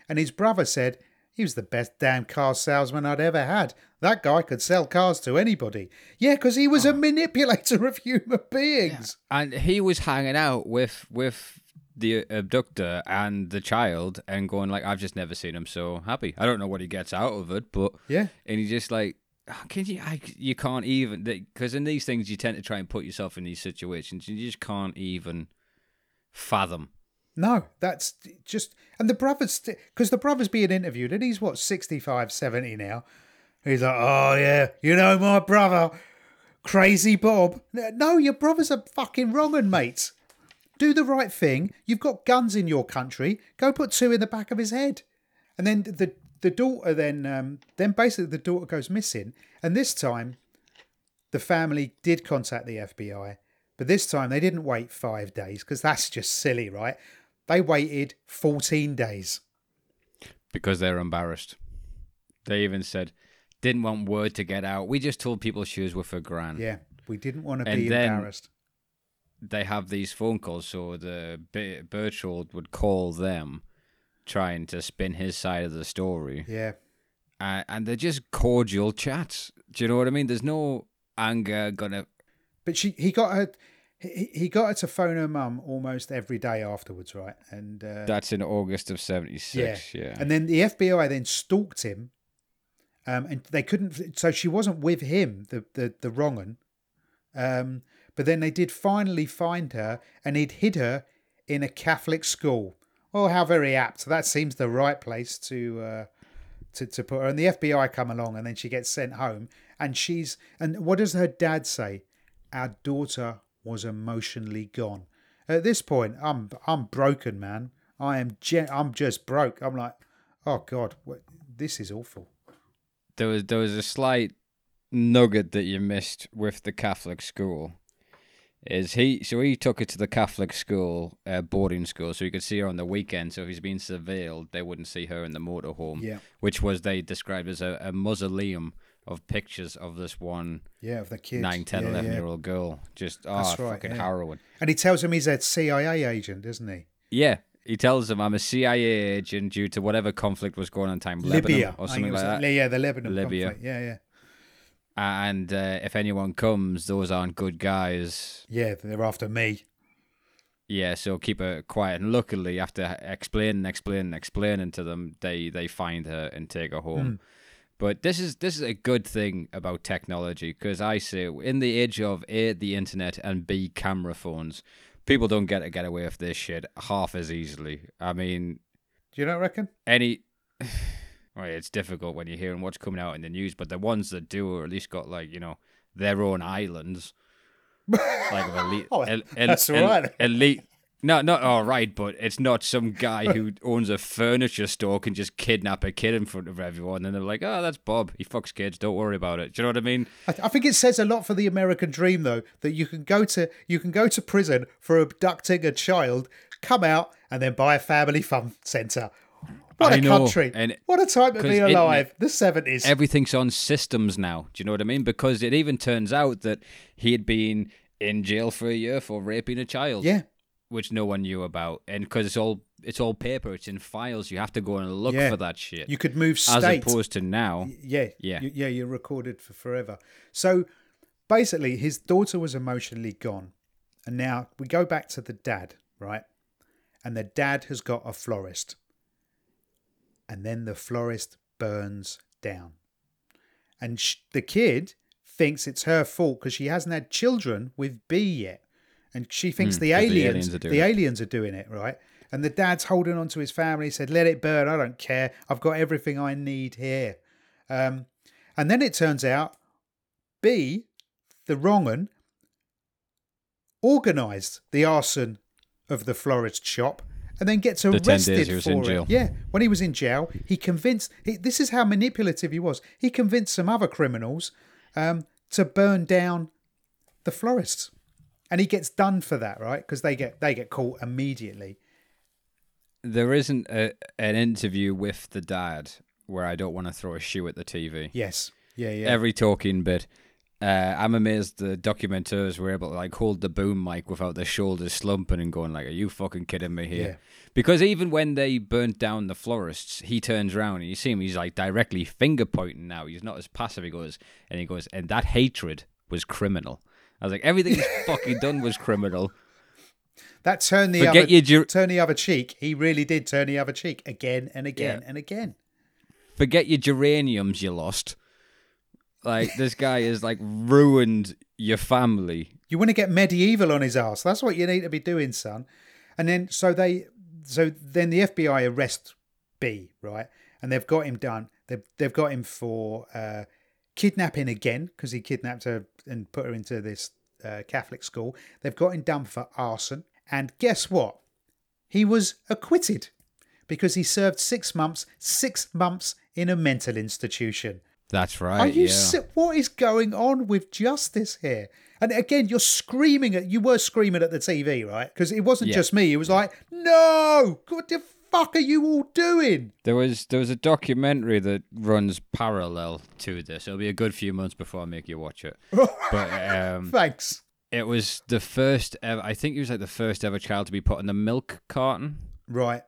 S1: and his brother said he was the best damn car salesman I'd ever had. That guy could sell cars to anybody. Yeah, because he was a manipulator of human beings.
S2: and he was hanging out with with the abductor and the child and going like i've just never seen him so happy i don't know what he gets out of it but
S1: Yeah.
S2: and he just like "Ah, can you I, you can't even because in these things you tend to try and put yourself in these situations and you just can't even fathom
S1: No, that's just and the brothers because the brother's being interviewed and he's what 65, 70 now. He's like, oh yeah, you know my brother, crazy Bob. No, your brother's a fucking wrong un, mate. Do the right thing. You've got guns in your country. Go put two in the back of his head. And then the the daughter then um, then basically the daughter goes missing. And this time, the family did contact the FBI, but this time they didn't wait five days because that's just silly, right? They waited fourteen days.
S2: because they're embarrassed they even said didn't want word to get out we just told people shoes were for grand
S1: Yeah, we didn't want to
S2: And
S1: be
S2: then-
S1: embarrassed.
S2: They have these phone calls, so the B- Berchtold would call them, trying to spin his side of the story,
S1: Yeah,
S2: uh, and they're just cordial chats. Do you know what I mean? There's no anger gonna.
S1: but she he got her. He, he got her to phone her mum almost every day afterwards, right? And uh,
S2: That's in August of '76. Yeah,
S1: And then the FBI then stalked him, um, and they couldn't. So she wasn't with him, the the the wrong un. Um, but then they did finally find her, and he'd hid her in a Catholic school. Oh, how very apt! That seems the right place to uh, to to put her. And the FBI come along, and then she gets sent home, and she's and what does her dad say? Our daughter was emotionally gone. At this point, I'm I'm broken, man. I am gen- I'm just broke. I'm like, oh god, what, this is awful.
S2: there was there was a slight nugget that you missed with the Catholic school. Is he so he took her to the Catholic school, uh, boarding school, so you could see her on the weekend. So if he's being surveilled, they wouldn't see her in the motorhome.
S1: Yeah.
S2: which was they described as a, a mausoleum of pictures of this one
S1: Yeah, of the kids.
S2: 9, 10,
S1: yeah,
S2: 11
S1: yeah.
S2: year old girl. Just oh,
S1: That's right,
S2: fucking
S1: yeah.
S2: harrowing.
S1: And he tells him he's a CIA agent, isn't he?
S2: Yeah, he tells him I'm a CIA agent due to whatever conflict was going on in time,
S1: Libya
S2: Lebanon or something like that.
S1: Yeah, the Lebanon
S2: Libya.
S1: conflict. Yeah, yeah,
S2: And uh, if anyone comes, those aren't good guys.
S1: yeah. They're after me.
S2: Yeah, so keep her quiet. And luckily, after explaining, explaining, explaining to them, they they find her and take her home. But this is this is a good thing about technology because I say in the age of a the internet and b camera phones, people don't get to get away with this shit half as easily. I mean,
S1: Do you not reckon?
S2: any. Well, it's difficult when you're hearing what's coming out in the news, but the ones that do, or at least got like you know their own islands, like of elite.
S1: Oh,
S2: el- el-
S1: that's
S2: el-
S1: right.
S2: Elite. No, not all right, but it's not some guy who owns a furniture store can just kidnap a kid in front of everyone, and they're like, "Oh, that's Bob. He fucks kids. Don't worry about it." Do you know what I mean?
S1: I, I think it says a lot for the American dream, though, that you can go to you can go to prison for abducting a child, come out, and then buy a family fun centre. What a
S2: I know,
S1: country!
S2: and-
S1: what a time to be alive. The seventies.
S2: everything's on systems now. Do you know what I mean? Because it even turns out that he had been in jail for a year for raping a child.
S1: Yeah,
S2: which no one knew about, and because it's all it's all paper, it's in files. You have to go and look
S1: Yeah.
S2: for that shit.
S1: you could move
S2: as opposed to now,
S1: yeah,
S2: Yeah.
S1: you, yeah. You're recorded for forever. So basically, his daughter was emotionally gone, and now we go back to the dad, right? And the dad has got a florist, and then the florist burns down, and sh- the kid thinks it's her fault because she hasn't had children with B yet, and she thinks
S2: Hmm,
S1: the
S2: 'cause the
S1: aliens,
S2: aliens are doing
S1: the
S2: it.
S1: aliens are doing it, right? And the dad's holding on to his family. He said, "Let it burn. I don't care. I've got everything I need here." Um, and then it turns out, B, the wrong un, organised the arson of the florist shop and then gets
S2: 10
S1: arrested
S2: days he was
S1: for
S2: in
S1: it.
S2: jail.
S1: Yeah, when he was in jail, he convinced. He, this is how manipulative he was. He convinced some other criminals um, to burn down the florists, and he gets done for that, right? Because they get they get caught immediately.
S2: there isn't a, an interview with the dad where I don't want to throw a shoe at the TV.
S1: Yes, yeah, yeah.
S2: Every talking bit, Uh, I'm amazed the documenters were able to like hold the boom mic without their shoulders slumping and going like, "Are you fucking kidding me here?"
S1: Yeah.
S2: Because even when they burnt down the florists, he turns around and you see him. He's like directly finger pointing now. He's not as passive. He goes and he goes, and that hatred was criminal. I was like, everything he's fucking done was criminal.
S1: That turned the
S2: Forget
S1: other
S2: your ger-
S1: turn the other cheek. He really did turn the other cheek again and again
S2: Yeah.
S1: and again.
S2: Forget your geraniums you lost. Like this guy has like ruined your family.
S1: You want to get medieval on his ass. That's what you need to be doing, son. And then so they so then the FBI arrest B, right? And they've got him done. They've they've got him for uh, kidnapping again because he kidnapped her and put her into this uh, Catholic school. They've got him done for arson. And guess what? He was acquitted because he served six months, six months in a mental institution.
S2: That's right.
S1: Are you
S2: yeah.
S1: si- what is going on with justice here? And again, you're screaming at you were screaming at the TV, right? Because it wasn't
S2: Yeah.
S1: just me. It was like, no, what the fuck are you all doing?
S2: There was there was a documentary that runs parallel to this. It'll be a good few months before I make you watch it. But um,
S1: Thanks.
S2: it was the first ever. I think he was like the first ever child to be put in the milk carton
S1: Right.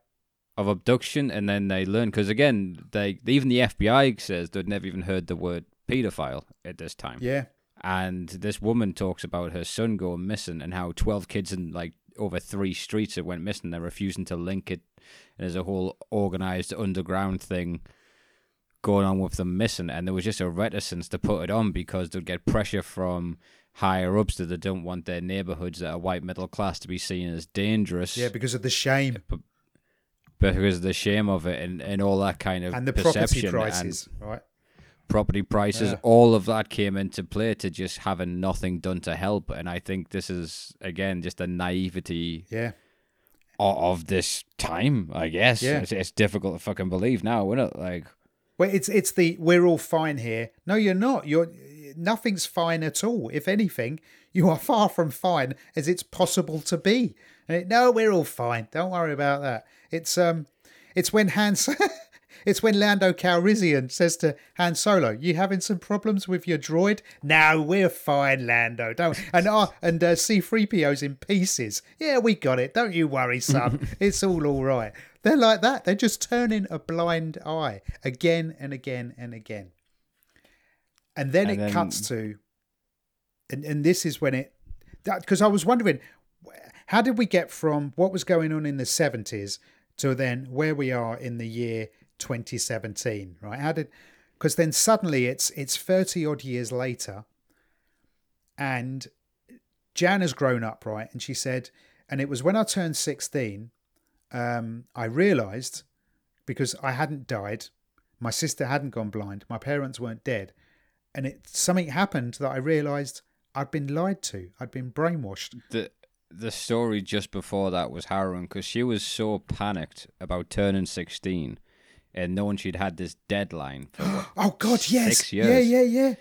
S2: Of abduction, and then they learn because again, they even the FBI says they'd never even heard the word paedophile at this time.
S1: Yeah.
S2: And this woman talks about her son going missing and how twelve kids in like over three streets that went missing. They're refusing to link it. And there's a whole organized underground thing going on with them missing, and there was just a reticence to put it on because they'd get pressure from higher ups that they don't want their neighborhoods that are white middle class to be seen as dangerous.
S1: Yeah, because of the shame
S2: because of the shame of it and, and all that kind of
S1: and the property
S2: perception
S1: prices, right?
S2: property prices,
S1: Yeah.
S2: all of that came into play to just having nothing done to help. And I think this is again just a naivety
S1: Yeah.
S2: of, of this time. I guess
S1: Yeah.
S2: it's, it's difficult to fucking believe now, isn't it? Like
S1: Well, it's it's the we're all fine here. No, you're not. You're nothing's fine at all. If anything, you are far from fine as it's possible to be. It- No, we're all fine. Don't worry about that. It's um, it's when Hans, it's when Lando Calrissian says to Han Solo, "You having some problems with your droid?" No, we're fine, Lando. Don't and uh, and uh, C-3PO's in pieces. Yeah, we got it. Don't you worry, son. it's all all right. They're like that. They're just turning a blind eye again and again and again. And then
S2: And
S1: it
S2: then-
S1: cuts to, and, and this is when it, that because I was wondering, how did we get from what was going on in the 70s to then where we are in the year 2017, right? How did, because then suddenly it's it's 30 odd years later, and Jan has grown up, right? And she said, and it was when I turned 16, um, I realised because I hadn't died, my sister hadn't gone blind, my parents weren't dead, and it something happened that I realised I'd been lied to, I'd been brainwashed.
S2: the the story just before that was harrowing because she was so panicked about turning sixteen and knowing she'd had this deadline. For what,
S1: Oh God, yes,
S2: Six
S1: yeah, yeah, yeah.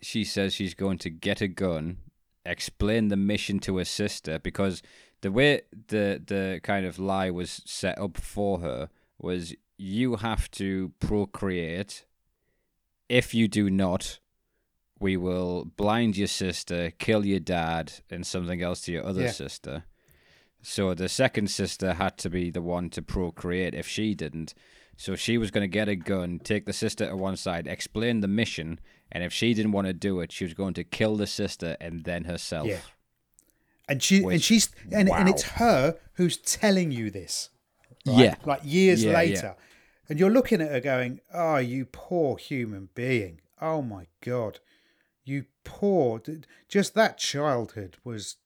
S2: she says she's going to get a gun, explain the mission to her sister because the way the the kind of lie was set up for her was you have to procreate. If you do not, we will blind your sister, kill your dad, and something else to your other
S1: Yeah.
S2: sister. So the second sister had to be the one to procreate if she didn't. So she was going to get a gun, take the sister to one side, explain the mission, and if she didn't want to do it, she was going to kill the sister and then herself.
S1: Yeah. And she and she's and, and it's her who's telling you this. right?
S2: Yeah.
S1: Like years
S2: Yeah, yeah.
S1: later. And you're looking at her going, Oh, you poor human being. Oh my God. You poor just that childhood was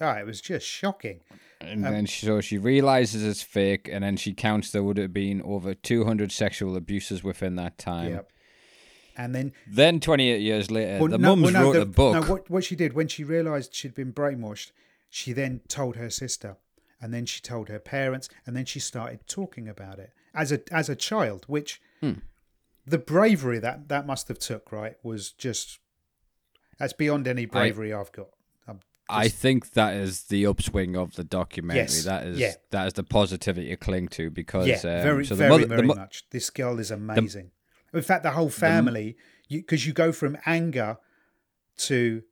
S1: ah, it was just shocking.
S2: And then she, so she realizes it's fake, and then she counts there would have been over 200 sexual abuses within that time.
S1: Yep. And then
S2: Then 28 years later,
S1: Well,
S2: the
S1: no-
S2: mums
S1: well, no,
S2: wrote
S1: the-
S2: a book.
S1: No, what, what she did when she realised she'd been brainwashed, she then told her sister, and then she told her parents, and then she started talking about it as a as a child. Which
S2: Hmm.
S1: the bravery that that must have took right was just that's beyond any bravery I've got. I'm
S2: I think that is the upswing of the documentary.
S1: Yes,
S2: That is
S1: yeah.
S2: that is the positivity to cling to because
S1: yeah,
S2: um,
S1: very
S2: so the
S1: very
S2: mother,
S1: very
S2: the, mo-
S1: much. This girl is amazing. In fact, the whole family, because you, go from anger to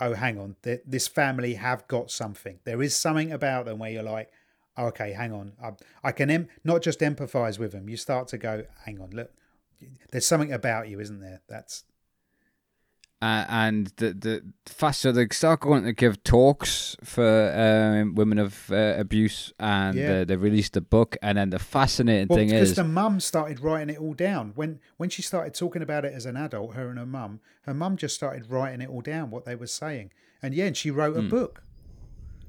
S1: oh hang on th- this family have got something there is something about them where you're like oh, okay hang on i, I can em- not just empathize with them you start to go hang on look there's something about you isn't there that's
S2: uh, and the the fast so they start going to give talks for um, women of uh, abuse, and
S1: Yeah.
S2: uh, they released a book. And then the fascinating
S1: well
S2: thing
S1: because
S2: is,
S1: the mum started writing it all down when when she started talking about it as an adult her and her mum her mum just started writing it all down what they were saying and yeah and she wrote a
S2: Hmm.
S1: book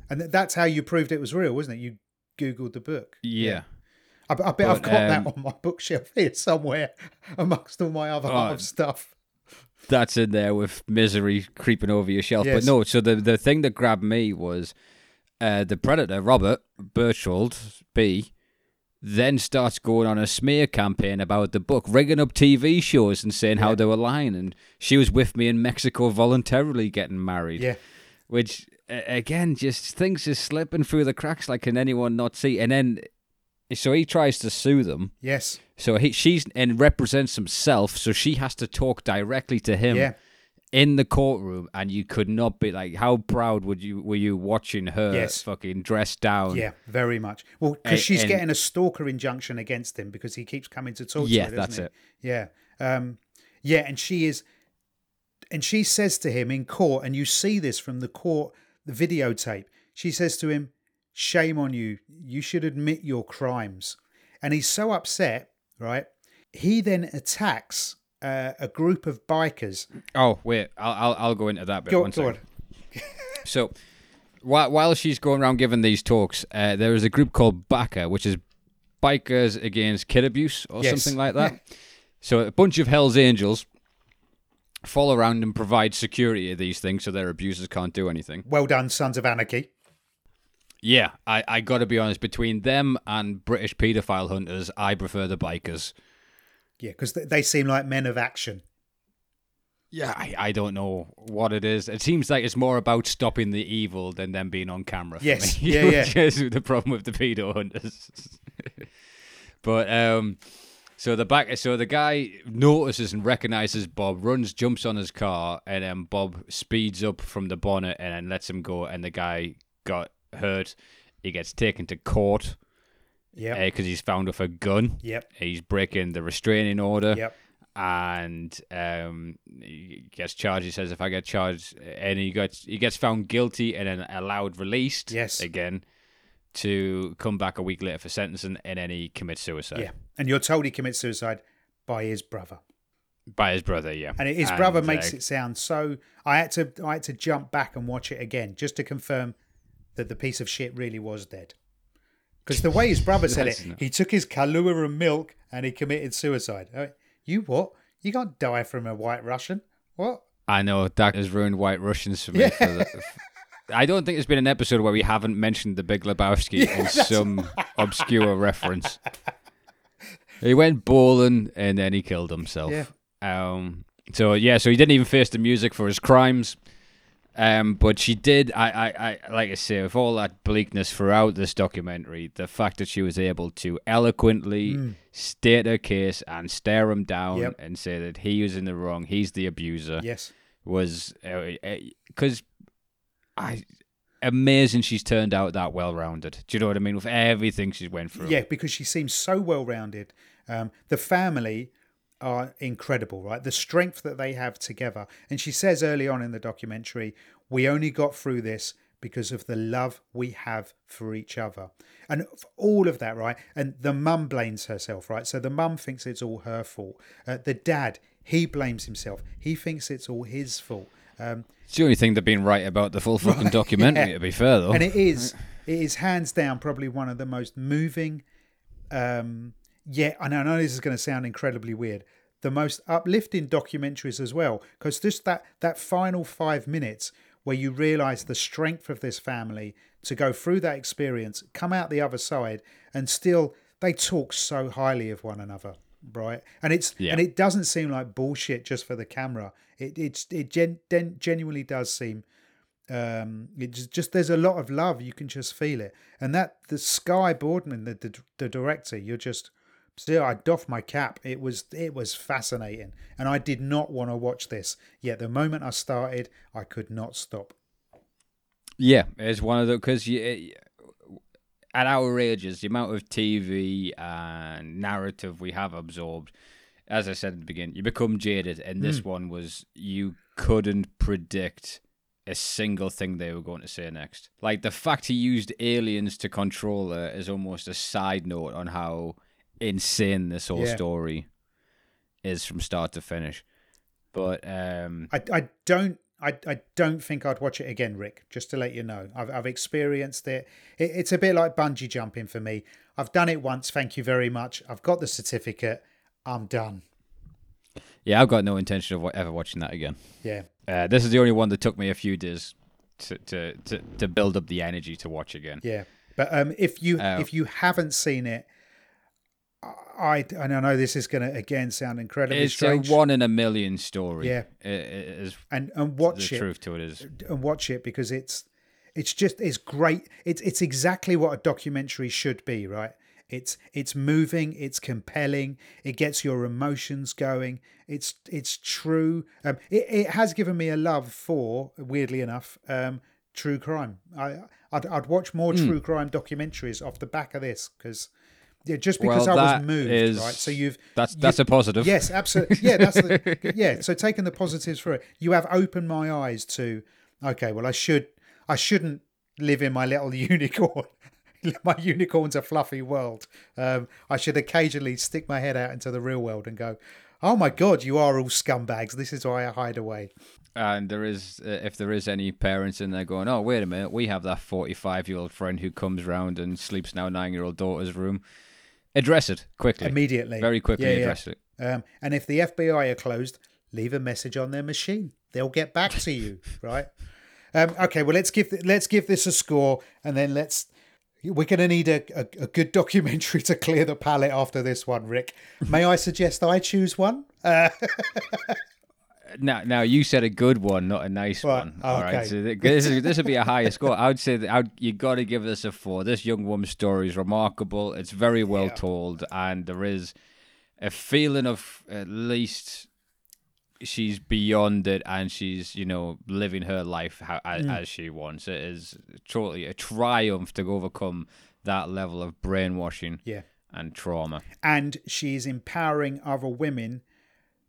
S1: and th- that's how you proved it was real wasn't it you googled the book
S2: yeah.
S1: I, I bet I've got
S2: um,
S1: that on my bookshelf here somewhere amongst all my other
S2: Oh,
S1: stuff.
S2: That's in there with misery creeping over your shelf.
S1: Yes.
S2: But no, so the the thing that grabbed me was uh, the predator, Robert Berchtold B, then starts going on a smear campaign about the book, rigging up TV shows and saying how they were lying, and she was with me in Mexico voluntarily getting married.
S1: Yeah,
S2: which again just things just slipping through the cracks. Like, can anyone not see? And then, so he tries to sue them.
S1: yes,
S2: So he she's and represents himself. So she has to talk directly to him
S1: yeah,
S2: in the courtroom, and you could not be like, how proud would you were you watching her
S1: Yes.
S2: fucking dressed down?
S1: yeah, very much. Well, because she's
S2: and-
S1: getting a stalker injunction against him because he keeps coming to talk
S2: Yeah,
S1: to her.
S2: that's
S1: doesn't
S2: it.
S1: he? Yeah, um, yeah, and she is, and she says to him in court, and you see this from the court the videotape. She says to him, "Shame on you! You should admit your crimes." And he's so upset, right? He then attacks uh, a group of bikers.
S2: Oh wait, I'll I'll, I'll go into that bit.
S1: Go,
S2: one
S1: go
S2: second.
S1: on.
S2: So while while she's going around giving these talks, uh, there is a group called BACA, which is Bikers Against Kid Abuse or
S1: Yes.
S2: something like that. so a bunch of Hell's Angels follow around and provide security of these things so their abusers can't do anything.
S1: Well done, Sons of Anarchy.
S2: Yeah, I, I got to be honest. Between them and British paedophile hunters, I prefer the bikers.
S1: Yeah, because they seem like men of action.
S2: Yeah, I, I don't know what it is. It seems like it's more about stopping the evil than them being on camera.
S1: Yes,
S2: me,
S1: yeah, yeah.
S2: Which is the problem with the pedo hunters. but um, so the back, so the guy notices and recognizes Bob, runs, jumps on his car, and then Bob speeds up from the bonnet and then lets him go. And the guy got hurt. He gets taken to court
S1: Yep.
S2: because he's found with a gun.
S1: Yep.
S2: He's breaking the restraining order
S1: Yep.
S2: and um, he gets charged. He says, "If I get charged," and he gets he gets found guilty and then allowed released.
S1: Yes.
S2: again to come back a week later for sentencing, and then he commits suicide
S1: Yeah. And you're told he commits suicide by his brother.
S2: by his brother. Yeah,
S1: And his brother makes
S2: uh,
S1: it sound so I had to I had to jump back and watch it again just to confirm that the piece of shit really was dead. Because the way his brother said it,
S2: not-
S1: he took his Kahlua and milk and he committed suicide. Uh, You what? You can't die from a white Russian. What?
S2: I know that has ruined White Russians for me. For the, I don't think there's been an episode where we haven't mentioned the Big Lebowski in some obscure reference. He went bowling and then he killed himself.
S1: Yeah.
S2: Um. So yeah. So he didn't even face the music for his crimes. Um. But she did. I. I. I. Like I say, with all that bleakness throughout this documentary, the fact that she was able to eloquently state her case and stare him down
S1: Yep.
S2: and say that he was in the wrong, he's the abuser
S1: Yes.
S2: was because I amazing she's turned out that well rounded. Do you know what I mean? With everything she's went through.
S1: Yeah, because she seems so well rounded. Um, the family are incredible, right? The strength that they have together. And she says early on in the documentary, we only got through this because of the love we have for each other. And all of that, right? And the mum blames herself, right? So the mum thinks it's all her fault. Uh, the dad, he blames himself. He thinks it's all his fault. Um,
S2: It's the only thing they've been right about the full fucking documentary.
S1: yeah.
S2: To be fair, though,
S1: and it is it is hands down probably one of the most moving um yeah and i know this is going to sound incredibly weird. The most uplifting documentaries as well because just that that final five minutes where you realize the strength of this family to go through that experience come out the other side and still they talk so highly of one another right? And it's
S2: Yeah.
S1: and it doesn't seem like bullshit just for the camera. It it's it gen, gen, genuinely does seem um it just, just there's a lot of love you can just feel it. And that the Skye Borgman the, the, the director you're just still I doff my cap. It was it was fascinating, and I did not want to watch this. Yet the moment I started, I could not stop.
S2: Yeah, it's one of the because you eh, at our ages, the amount of TV and narrative we have absorbed, as I said at the beginning, you become jaded. And this hmm. one was you couldn't predict a single thing they were going to say next. Like the fact he used aliens to control her is almost a side note on how insane this whole
S1: Yeah.
S2: story is from start to finish. But um,
S1: I, I don't I, I don't think I'd watch it again, Rick. Just to let you know, I've I've experienced it. it. It's a bit like bungee jumping for me. I've done it once. Thank you very much. I've got the certificate. I'm done.
S2: yeah, I've got no intention of ever watching that again.
S1: Yeah,
S2: Uh, this is the only one that took me a few days to to, to, to build up the energy to watch again.
S1: yeah. But um, if you
S2: Oh.
S1: if you haven't seen it, I and I know this is going to again sound incredibly
S2: It's
S1: strange.
S2: a one in a million story.
S1: Yeah.
S2: it, it is
S1: and and
S2: the
S1: watch it The
S2: truth to it is.
S1: and watch it because it's it's just it's great it's it's exactly what a documentary should be right it's it's moving it's compelling it gets your emotions going it's it's true um it, it has given me a love for weirdly enough um true crime i i'd, I'd watch more
S2: Hmm.
S1: true crime documentaries off the back of this because yeah just because
S2: Well,
S1: i was moved
S2: is-
S1: right so you've
S2: That's
S1: you-
S2: that's a positive.
S1: Yes, absolutely. Yeah, that's the yeah. So taking the positives for it, you have opened my eyes to. Okay, well, I should, I shouldn't live in my little unicorn, my unicorn's a fluffy world. Um, I should occasionally stick my head out into the real world and go, "Oh my God, you are all scumbags. This is why I hide away."
S2: And there is, uh, if there is any parents in there going, "Oh, wait a minute, we have that forty-five-year-old friend who comes round and sleeps in our nine-year-old daughter's room," address it quickly,
S1: Immediately,
S2: very quickly.
S1: Yeah, yeah.
S2: address it.
S1: Um, and if the FBI are closed, leave a message on their machine. They'll get back to you, right? Um, okay, well let's give let's give this a score, and then let's. We're going to need a, a, a good documentary to clear the palate after this one, Rick. May I suggest I choose one? Uh,
S2: Now, now you said a good one, not a nice
S1: Right,
S2: one. All right,
S1: okay.
S2: so this is this would be a higher score. I would say that I would, you got to give this a four. This young woman's story is remarkable. It's very well
S1: Yeah.
S2: told, and there is a feeling of at least she's beyond it, and she's you know living her life how, as,
S1: Mm.
S2: as she wants. It is truly a triumph to overcome that level of brainwashing
S1: yeah,
S2: and trauma.
S1: and she's empowering other women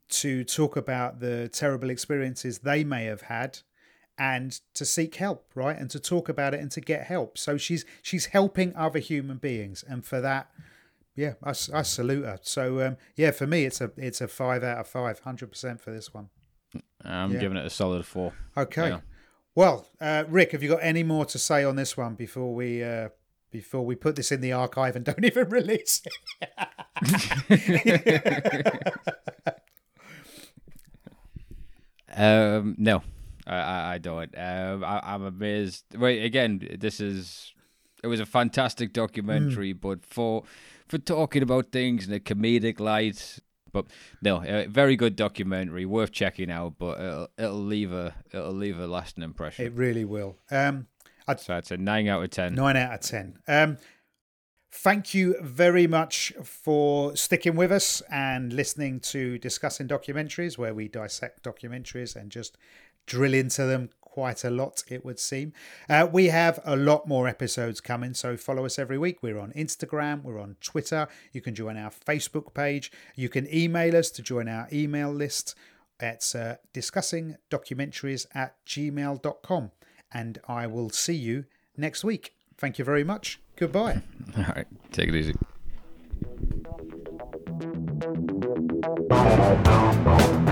S1: to talk about the terrible experiences they may have had and to seek help right? And to talk about it and to get help. So she's she's helping other human beings. And for that yeah i, I salute her. So um yeah for me it's a it's a five out of five 100% for this one.
S2: I'm
S1: Yeah.
S2: giving it a solid four.
S1: okay.
S2: Yeah.
S1: well uh rick have you got any more to say on this one before we uh before we put this in the archive and don't even release it
S2: Um, no, I, I, don't. Um, I, I'm amazed. Wait, again, this is it was a fantastic documentary, but for for talking about things in a comedic light. But no, a very good documentary, worth checking out. But it'll, it'll leave a it'll leave a lasting impression.
S1: it really will um I'd
S2: so it's a nine out of ten.
S1: Nine out of ten. Um, thank you very much for sticking with us and listening to discussing documentaries, where we dissect documentaries and just drill into them quite a lot. It would seem uh, we have a lot more episodes coming, so follow us every week. We're on Instagram, we're on Twitter. You can join our Facebook page. You can email us to join our email list. It's uh, discussingdocumentaries at gmail.com. And I will see you next week. Thank you very much. Goodbye.
S2: All right, take it easy.
S3: Thank